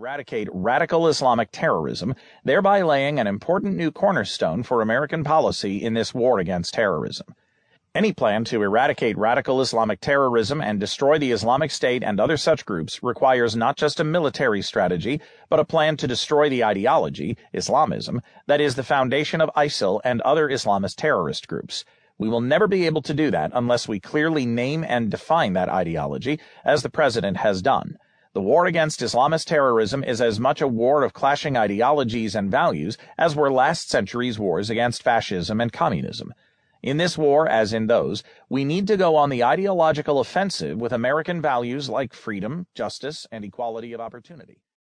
eradicate radical Islamic terrorism, thereby laying an important new cornerstone for American policy in this war against terrorism. Any plan to eradicate radical Islamic terrorism and destroy the Islamic State and other such groups requires not just a military strategy, but a plan to destroy the ideology, Islamism, that is the foundation of ISIL and other Islamist terrorist groups. We will never be able to do that unless we clearly name and define that ideology, as the President has done. The war against Islamist terrorism is as much a war of clashing ideologies and values as were last century's wars against fascism and communism. In this war, as in those, we need to go on the ideological offensive with American values like freedom, justice, and equality of opportunity.